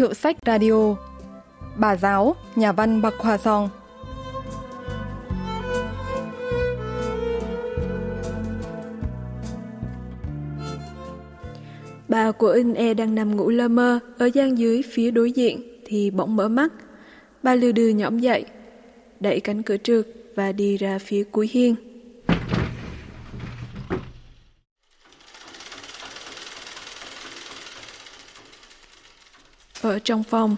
Hiệu sách radio Bà giáo, nhà văn Bạc hòa Song Bà của In E đang nằm ngủ lơ mơ ở gian dưới phía đối diện thì bỗng mở mắt. Bà lừ đừ nhõm dậy, đẩy cánh cửa trượt và đi ra phía cuối hiên. Ở trong phòng,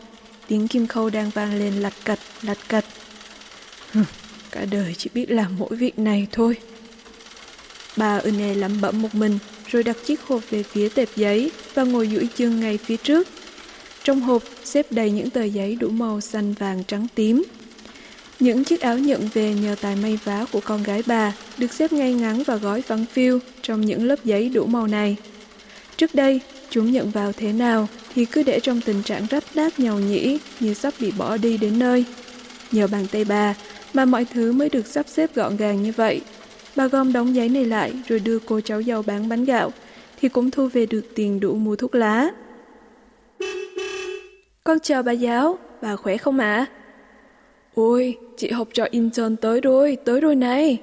tiếng kim khâu đang vang lên lặt cật lặt cật, Cả đời chỉ biết làm mỗi việc này thôi. Bà Une lẩm bẩm một mình, rồi đặt chiếc hộp về phía tệp giấy và ngồi duỗi chân ngay phía trước. Trong hộp xếp đầy những tờ giấy đủ màu xanh vàng trắng tím. Những chiếc áo nhận về nhờ tài may vá của con gái bà được xếp ngay ngắn và gói phẳng phiu trong những lớp giấy đủ màu này. Trước đây, chúng nhận vào thế nào thì cứ để trong tình trạng rách nát nhầu nhĩ như sắp bị bỏ đi đến nơi. Nhờ bàn tay bà mà mọi thứ mới được sắp xếp gọn gàng như vậy. Bà gom đóng giấy này lại rồi đưa cô cháu dâu bán bánh gạo thì cũng thu về được tiền đủ mua thuốc lá. Con chào bà giáo, bà khỏe không ạ? À? Ôi, chị học trò intern tới rồi, tới rồi này.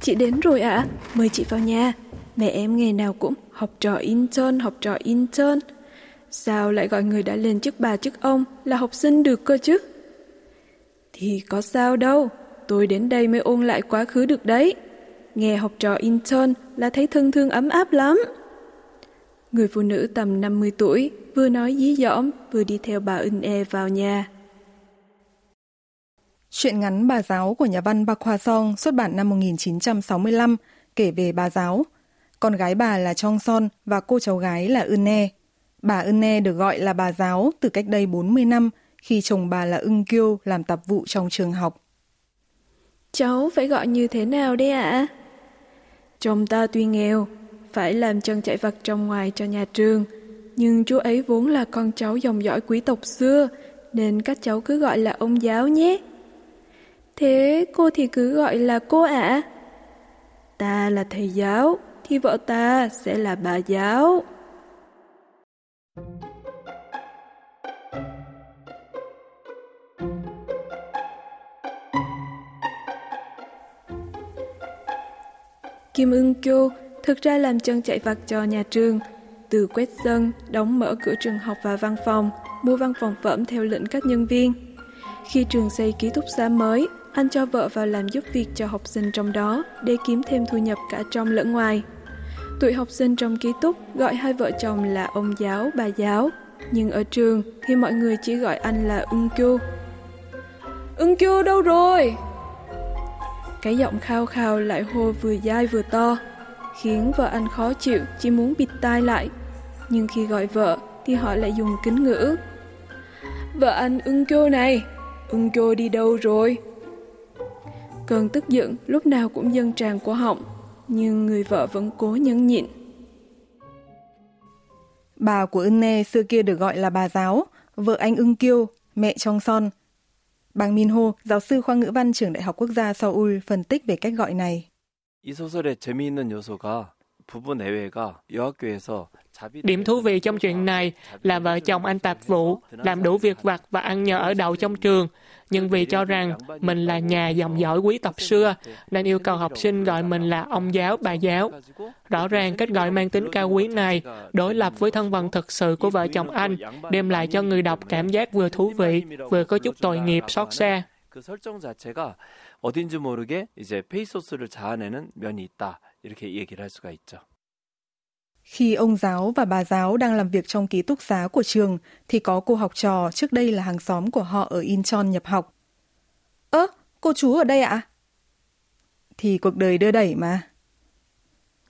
Chị đến rồi ạ, à? mời chị vào nhà. Mẹ em ngày nào cũng học trò intern, học trò intern. Sao lại gọi người đã lên chức bà chức ông là học sinh được cơ chứ? Thì có sao đâu, tôi đến đây mới ôn lại quá khứ được đấy. Nghe học trò intern là thấy thân thương ấm áp lắm. Người phụ nữ tầm 50 tuổi vừa nói dí dỏm vừa đi theo bà Ưng E vào nhà. Chuyện ngắn Bà giáo của nhà văn Bạc Hoa Song xuất bản năm 1965 kể về bà giáo. Con gái bà là Chong Son và cô cháu gái là Ưng E. Bà Ưng E được gọi là bà giáo từ cách đây 40 năm khi chồng bà là Ưng Kiêu làm tạp vụ trong trường học. Cháu phải gọi như thế nào đấy ạ? À? Chồng ta tuy nghèo, phải làm chân chạy vật trong ngoài cho nhà trường, nhưng chú ấy vốn là con cháu dòng dõi quý tộc xưa, nên các cháu cứ gọi là ông giáo nhé. Thế cô thì cứ gọi là cô ạ. À? Ta là thầy giáo, thì vợ ta sẽ là bà giáo. Kim Ưng Kyo thực ra làm chân chạy vặt cho nhà trường, từ quét sân, đóng mở cửa trường học và văn phòng, mua văn phòng phẩm theo lệnh các nhân viên. Khi trường xây ký túc xá mới, anh cho vợ vào làm giúp việc cho học sinh trong đó để kiếm thêm thu nhập cả trong lẫn ngoài. Tụi học sinh trong ký túc gọi hai vợ chồng là ông giáo, bà giáo, nhưng ở trường thì mọi người chỉ gọi anh là Ưng Kyu. Ưng Kyu đâu rồi? Cái giọng khao khao lại hô vừa dai vừa to, khiến vợ anh khó chịu chỉ muốn bịt tai lại. Nhưng khi gọi vợ thì họ lại dùng kính ngữ. Vợ anh ưng Kyu này, ưng Kyu đi đâu rồi? Cơn tức giận lúc nào cũng dâng tràn qua họng, nhưng người vợ vẫn cố nhẫn nhịn. Bà của ưng nê xưa kia được gọi là bà giáo, vợ anh ưng kiêu, mẹ trong son, Bang Min Ho, giáo sư khoa ngữ văn trường Đại học Quốc gia Seoul phân tích về cách gọi này. 이 소설의 재미있는 요소가 부부 내외가 여학교에서 Điểm thú vị trong chuyện này là vợ chồng anh tạp vụ làm đủ việc vặt và ăn nhờ ở đậu trong trường, nhưng vì cho rằng mình là nhà dòng dõi quý tộc xưa nên yêu cầu học sinh gọi mình là ông giáo, bà giáo. Rõ ràng cách gọi mang tính cao quý này đối lập với thân phận thực sự của vợ chồng anh, đem lại cho người đọc cảm giác vừa thú vị, vừa có chút tội nghiệp xót xa. 그 설정 자체가 어딘지 모르게 이제 페이소스를 자아내는 면이 있다. 이렇게 얘기를 할 수가 있죠. Khi ông giáo và bà giáo đang làm việc trong ký túc xá của trường, thì có cô học trò trước đây là hàng xóm của họ ở Incheon nhập học. Ơ, cô chú ở đây ạ? À? Thì cuộc đời đưa đẩy mà.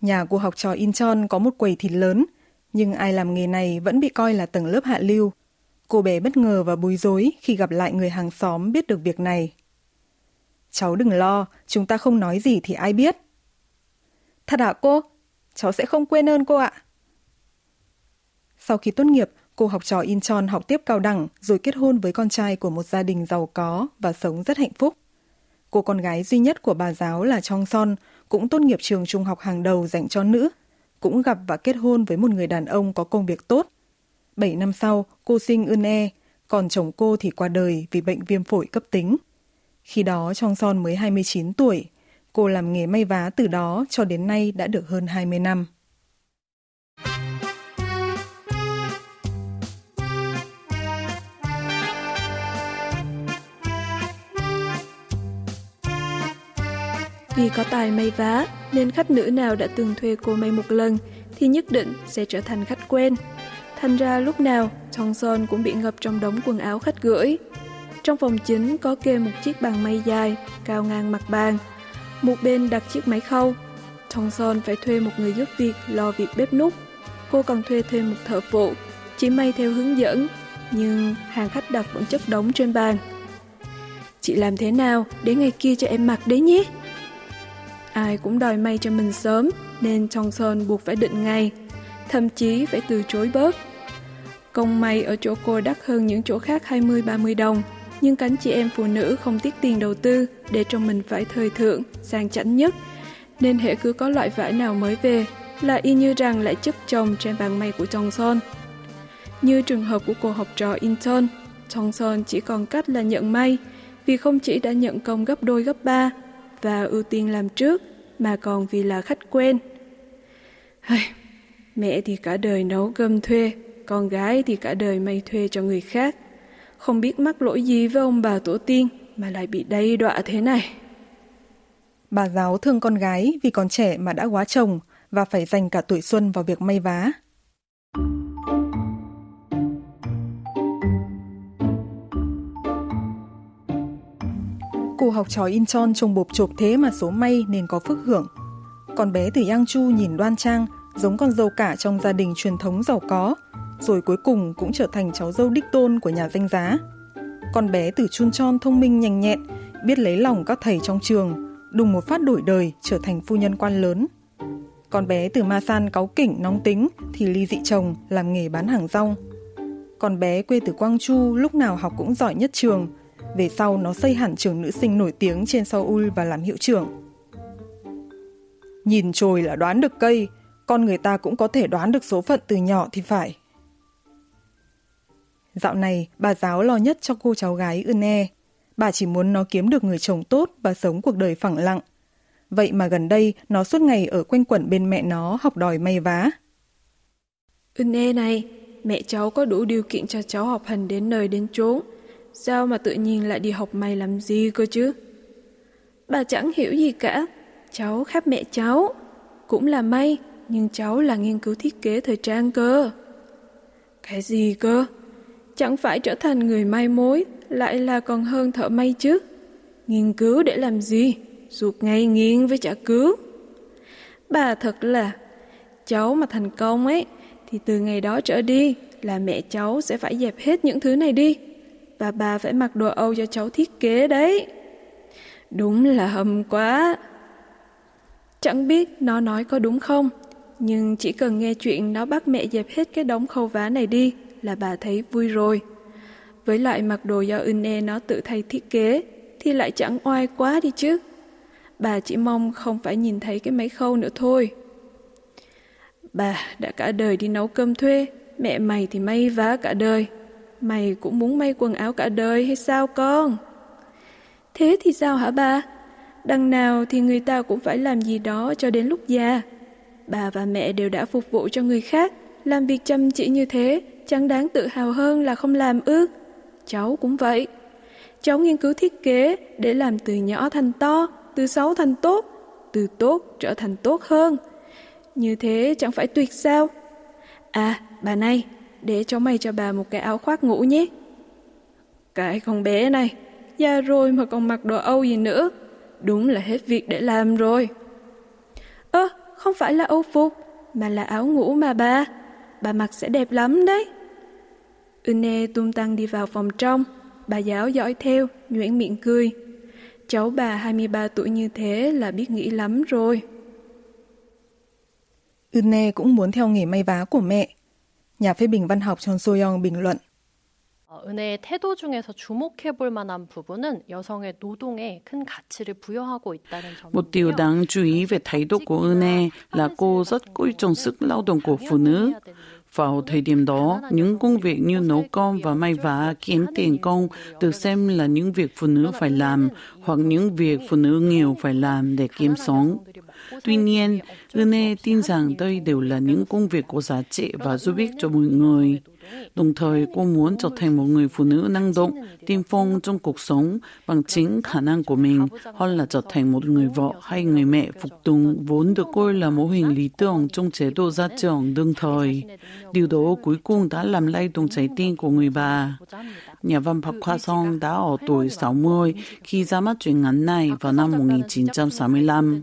Nhà cô học trò Incheon có một quầy thịt lớn, nhưng ai làm nghề này vẫn bị coi là tầng lớp hạ lưu. Cô bé bất ngờ và bối rối khi gặp lại người hàng xóm biết được việc này. Cháu đừng lo, chúng ta không nói gì thì ai biết. Thật ạ cô? Cháu sẽ không quên ơn cô ạ. Sau khi tốt nghiệp, cô học trò Incheon học tiếp cao đẳng rồi kết hôn với con trai của một gia đình giàu có và sống rất hạnh phúc. Cô con gái duy nhất của bà giáo là Chong Son cũng tốt nghiệp trường trung học hàng đầu dành cho nữ. cũng gặp và kết hôn với một người đàn ông có công việc tốt. Bảy năm sau, cô sinh Ưn E, còn chồng cô thì qua đời vì bệnh viêm phổi cấp tính. Khi đó Chong Son mới 29 tuổi, cô làm nghề may vá từ đó cho đến nay đã được hơn 20 năm. Vì có tài may vá, nên khách nữ nào đã từng thuê cô may một lần thì nhất định sẽ trở thành khách quen. Thành ra lúc nào, Chong Son cũng bị ngập trong đống quần áo khách gửi. Trong phòng chính có kê một chiếc bàn may dài, cao ngang mặt bàn. Một bên đặt chiếc máy khâu. Thong Son phải thuê một người giúp việc lo việc bếp nút. Cô còn thuê thêm một thợ phụ, chỉ may theo hướng dẫn, nhưng hàng khách đặt vẫn chất đống trên bàn. Chị làm thế nào để ngày kia cho em mặc đấy nhé? Ai cũng đòi may cho mình sớm, nên Trong Sơn buộc phải định ngày, thậm chí phải từ chối bớt. Công may ở chỗ cô đắt hơn những chỗ khác 20-30 đồng, nhưng cánh chị em phụ nữ không tiếc tiền đầu tư để trong mình vải thời thượng, sang chảnh nhất. Nên hệ cứ có loại vải nào mới về là y như rằng lại chất chồng trên bàn may của Trong Son. Như trường hợp của cô học trò intern, Trong Son chỉ còn cách là nhận may, vì không chỉ đã nhận công gấp đôi gấp ba, và ưu tiên làm trước, mà còn vì là khách quen. Hây, mẹ thì cả đời nấu cơm thuê, con gái thì cả đời may thuê cho người khác. Không biết mắc lỗi gì với ông bà tổ tiên mà lại bị đầy đọa thế này. Bà giáo thương con gái vì còn trẻ mà đã quá chồng và phải dành cả tuổi xuân vào việc may vá. Cô học trò Incheon trông bộp chộp thế mà số may nên có phước hưởng. Con bé từ Yang Chu nhìn đoan trang, giống con dâu cả trong gia đình truyền thống giàu có, rồi cuối cùng cũng trở thành cháu dâu đích tôn của nhà danh giá. Con bé từ Chun Chon thông minh nhanh nhẹn, biết lấy lòng các thầy trong trường, đùng một phát đổi đời trở thành phu nhân quan lớn. Con bé từ Ma San cáu kỉnh nóng tính thì ly dị chồng làm nghề bán hàng rong. Con bé quê từ Quang Chu lúc nào học cũng giỏi nhất trường, về sau nó xây hẳn trường nữ sinh nổi tiếng trên Seoul và làm hiệu trưởng. Nhìn trồi là đoán được cây, con người ta cũng có thể đoán được số phận từ nhỏ thì phải. Dạo này, bà giáo lo nhất cho cô cháu gái Ưne. Bà chỉ muốn nó kiếm được người chồng tốt và sống cuộc đời phẳng lặng. Vậy mà gần đây, nó suốt ngày ở quanh quẩn bên mẹ nó học đòi may vá. Ưne này, mẹ cháu có đủ điều kiện cho cháu học hành đến nơi đến chốn. Sao mà tự nhiên lại đi học may làm gì cơ chứ? Bà chẳng hiểu gì cả. Cháu khác mẹ cháu. Cũng là may, nhưng cháu là nghiên cứu thiết kế thời trang cơ. Cái gì cơ? Chẳng phải trở thành người may mối, lại là còn hơn thợ may chứ. Nghiên cứu để làm gì? Ruột ngay nghiêng với chả cứu. Bà thật là, cháu mà thành công ấy, thì từ ngày đó trở đi là mẹ cháu sẽ phải dẹp hết những thứ này đi và bà phải mặc đồ Âu cho cháu thiết kế đấy. Đúng là hầm quá. Chẳng biết nó nói có đúng không, nhưng chỉ cần nghe chuyện nó bắt mẹ dẹp hết cái đống khâu vá này đi là bà thấy vui rồi. Với lại mặc đồ do Une nó tự thay thiết kế thì lại chẳng oai quá đi chứ. Bà chỉ mong không phải nhìn thấy cái máy khâu nữa thôi. Bà đã cả đời đi nấu cơm thuê, mẹ mày thì may vá cả đời. Mày cũng muốn may quần áo cả đời hay sao con? Thế thì sao hả ba? Đằng nào thì người ta cũng phải làm gì đó cho đến lúc già. Bà và mẹ đều đã phục vụ cho người khác, làm việc chăm chỉ như thế, chẳng đáng tự hào hơn là không làm ư. Cháu cũng vậy. Cháu nghiên cứu thiết kế để làm từ nhỏ thành to, từ xấu thành tốt, từ tốt trở thành tốt hơn. Như thế chẳng phải tuyệt sao? À, bà này, để cháu may cho bà một cái áo khoác ngủ nhé. Cái con bé này, già rồi mà còn mặc đồ Âu gì nữa, đúng là hết việc để làm rồi. Ơ, không phải là Âu phục, mà là áo ngủ mà bà, bà mặc sẽ đẹp lắm đấy. Une tung tăng đi vào phòng trong, bà giáo dõi theo, nhuyễn miệng cười. Cháu bà 23 tuổi như thế là biết nghĩ lắm rồi. Une cũng muốn theo nghề may vá của mẹ, Nhà phê bình văn học Chon Soyoung bình luận. 은혜의 태도 중에서 주목해 볼 만한 부분은 여성의 노동에 큰 가치를 bu여하고 있다는 점인데요. Một điều đáng chú ý về thái độ của Erne là cô rất coi trọng sức lao động của phụ nữ. Vào thời điểm đó, những công việc như nấu cơm và may vá, kiếm tiền công được xem là những việc phụ nữ phải làm hoặc những việc phụ nữ nghèo phải làm để kiếm sống. Tuy nhiên, Erne tin rằng đây đều là những công việc có giá trị và giúp ích cho mọi người. Đồng thời, cô muốn trở thành một người phụ nữ năng động, tiên phong trong cuộc sống bằng chính khả năng của mình, hơn là trở thành một người vợ hay người mẹ phục tùng vốn được coi là mô hình lý tưởng trong chế độ gia trưởng đương thời. Điều đó cuối cùng đã làm lay động trái tim của người bà nhà văn Park Khoa Song đã ở tuổi 60 khi ra mắt truyện ngắn này vào năm 1965.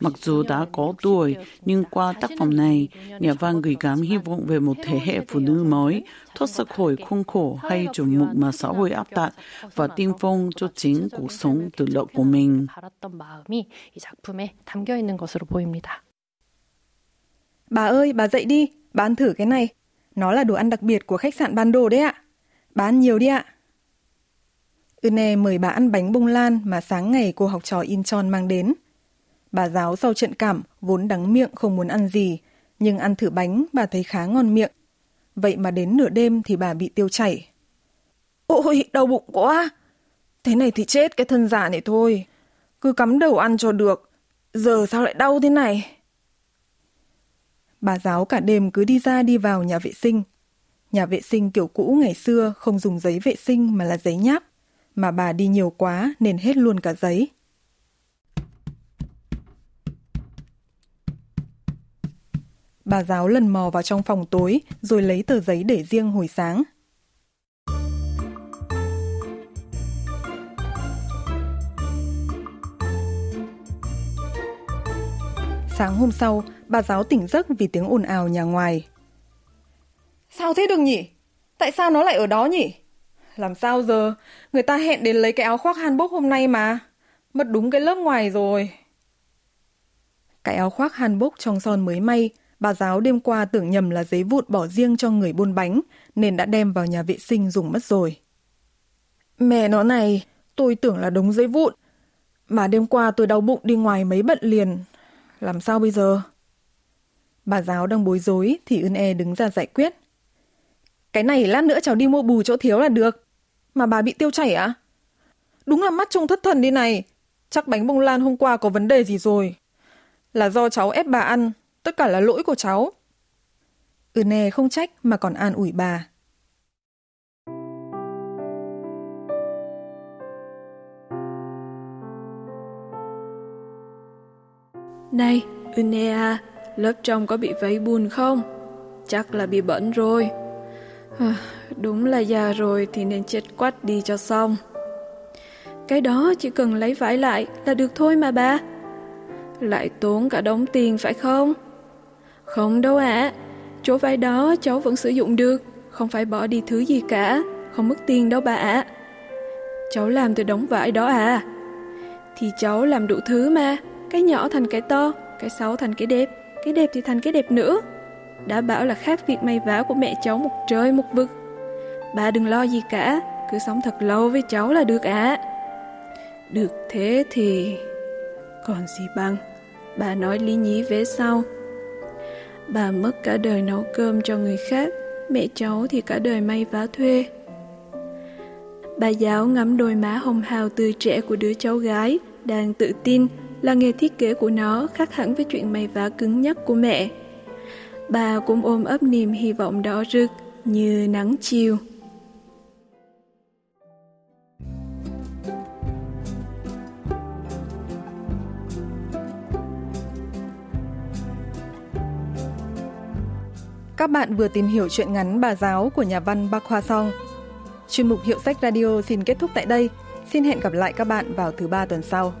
Mặc dù đã có tuổi, nhưng qua tác phẩm này, nhà văn gửi gắm hy vọng về một thế hệ phụ nữ mới, thoát ra khỏi khuôn khổ hay chuẩn mực mà xã hội áp đặt và tiên phong cho chính cuộc sống tự lợi của mình. Bà ơi, bà dậy đi, bán thử cái này. Nó là đồ ăn đặc biệt của khách sạn Ban Đồ đấy ạ. Bà ăn nhiều đi ạ. Une mời bà ăn bánh bông lan mà sáng ngày cô học trò Incheon mang đến. Bà giáo sau trận cảm, vốn đắng miệng không muốn ăn gì, nhưng ăn thử bánh bà thấy khá ngon miệng. Vậy mà đến nửa đêm thì bà bị tiêu chảy. Ôi, đau bụng quá! Thế này thì chết cái thân giả này thôi. Cứ cắm đầu ăn cho được. Giờ sao lại đau thế này? Bà giáo cả đêm cứ đi ra đi vào nhà vệ sinh. Nhà vệ sinh kiểu cũ ngày xưa không dùng giấy vệ sinh mà là giấy nháp. Mà bà đi nhiều quá nên hết luôn cả giấy. Bà giáo lần mò vào trong phòng tối rồi lấy tờ giấy để riêng hồi sáng. Sáng hôm sau, bà giáo tỉnh giấc vì tiếng ồn ào nhà ngoài. Sao thế được nhỉ? Tại sao nó lại ở đó nhỉ? Làm sao giờ? Người ta hẹn đến lấy cái áo khoác hanbok hôm nay mà. Mất đúng cái lớp ngoài rồi. Cái áo khoác hanbok trong son mới may, bà giáo đêm qua tưởng nhầm là giấy vụn bỏ riêng cho người buôn bánh, nên đã đem vào nhà vệ sinh dùng mất rồi. Mẹ nó này, tôi tưởng là đống giấy vụn. Mà đêm qua tôi đau bụng đi ngoài mấy bận liền. Làm sao bây giờ? Bà giáo đang bối rối thì Ưn E đứng ra giải quyết. Cái này lát nữa cháu đi mua bù chỗ thiếu là được. Mà bà bị tiêu chảy ạ? À? Đúng là mắt trông thất thần đi này. Chắc bánh bông lan hôm qua có vấn đề gì rồi. Là do cháu ép bà ăn. Tất cả là lỗi của cháu. Ừ nè không trách mà còn an ủi bà. Này, Unea, lớp trong có bị vấy bùn không? Chắc là bị bẩn rồi. À, đúng là già rồi thì nên chết quách đi cho xong. Cái đó chỉ cần lấy vải lại là được thôi mà bà. Lại tốn cả đống tiền phải không? Không đâu ạ. À. Chỗ vải đó cháu vẫn sử dụng được, không phải bỏ đi thứ gì cả, không mất tiền đâu bà ạ. Cháu làm từ đống vải đó à? Thì cháu làm đủ thứ mà, cái nhỏ thành cái to, cái xấu thành cái đẹp, cái đẹp thì thành cái đẹp nữa. Đã bảo là khác việc may vá của mẹ cháu một trời một vực. Bà đừng lo gì cả, cứ sống thật lâu với cháu là được ạ. À. Được thế thì... Còn gì bằng, bà nói lý nhí vế sau. Bà mất cả đời nấu cơm cho người khác, mẹ cháu thì cả đời may vá thuê. Bà giáo ngắm đôi má hồng hào tươi trẻ của đứa cháu gái, đang tự tin là nghề thiết kế của nó khác hẳn với chuyện may vá cứng nhắc của mẹ. Bà cũng ôm ấp niềm hy vọng đỏ rực như nắng chiều. Các bạn vừa tìm hiểu chuyện ngắn Bà giáo của nhà văn Bác Hoa Song. Chuyên mục Hiệu sách Radio xin kết thúc tại đây. Xin hẹn gặp lại các bạn vào thứ ba tuần sau.